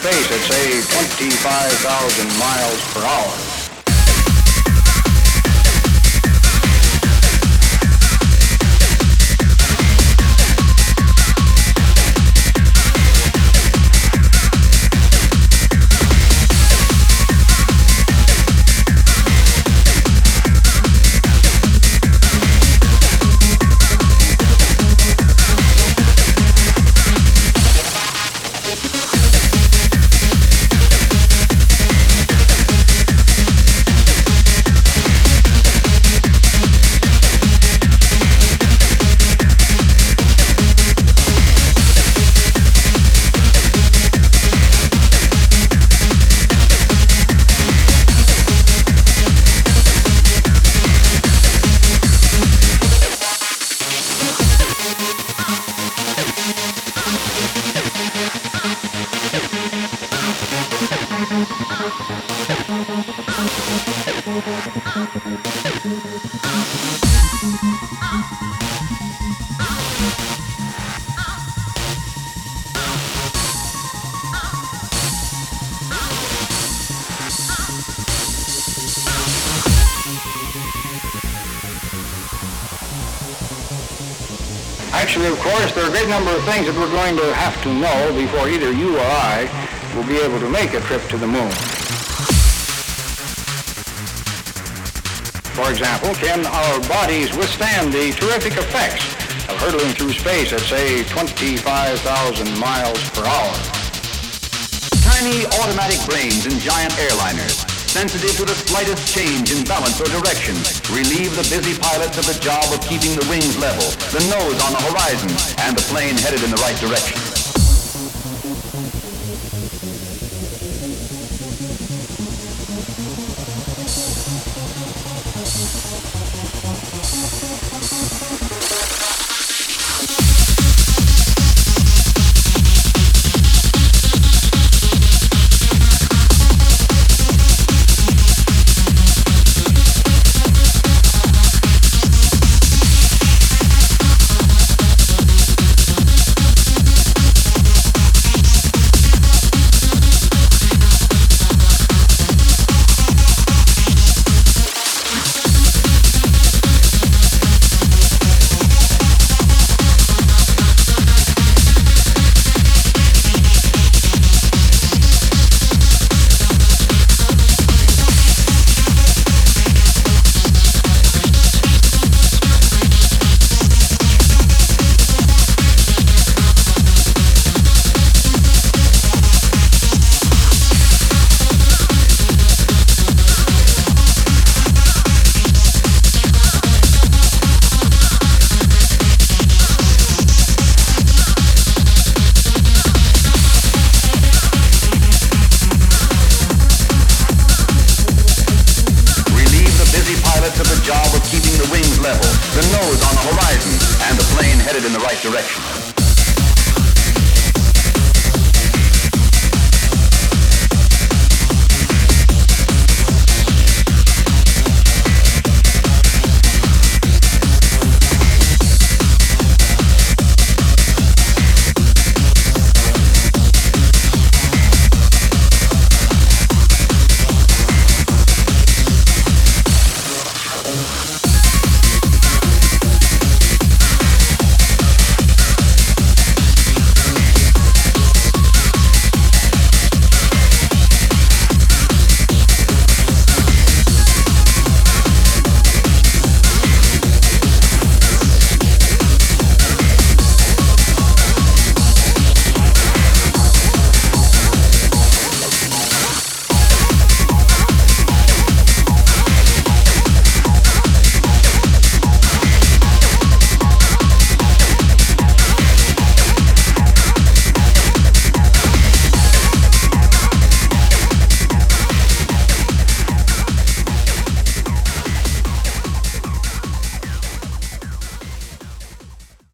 space at, say, 25,000 miles per hour. Ah! Actually, of course, there are a great number of things that we're going to have to know before either you or I will be able to make a trip to the moon. For example, can our bodies withstand the terrific effects of hurtling through space at, say, 25,000 miles per hour? Tiny automatic brains in giant airliners, sensitive to the slightest change in balance or direction, relieve the busy pilots of the job of keeping the wings level, the nose on the horizon, and the plane headed in the right direction. nose on the horizon and the plane headed in the right direction.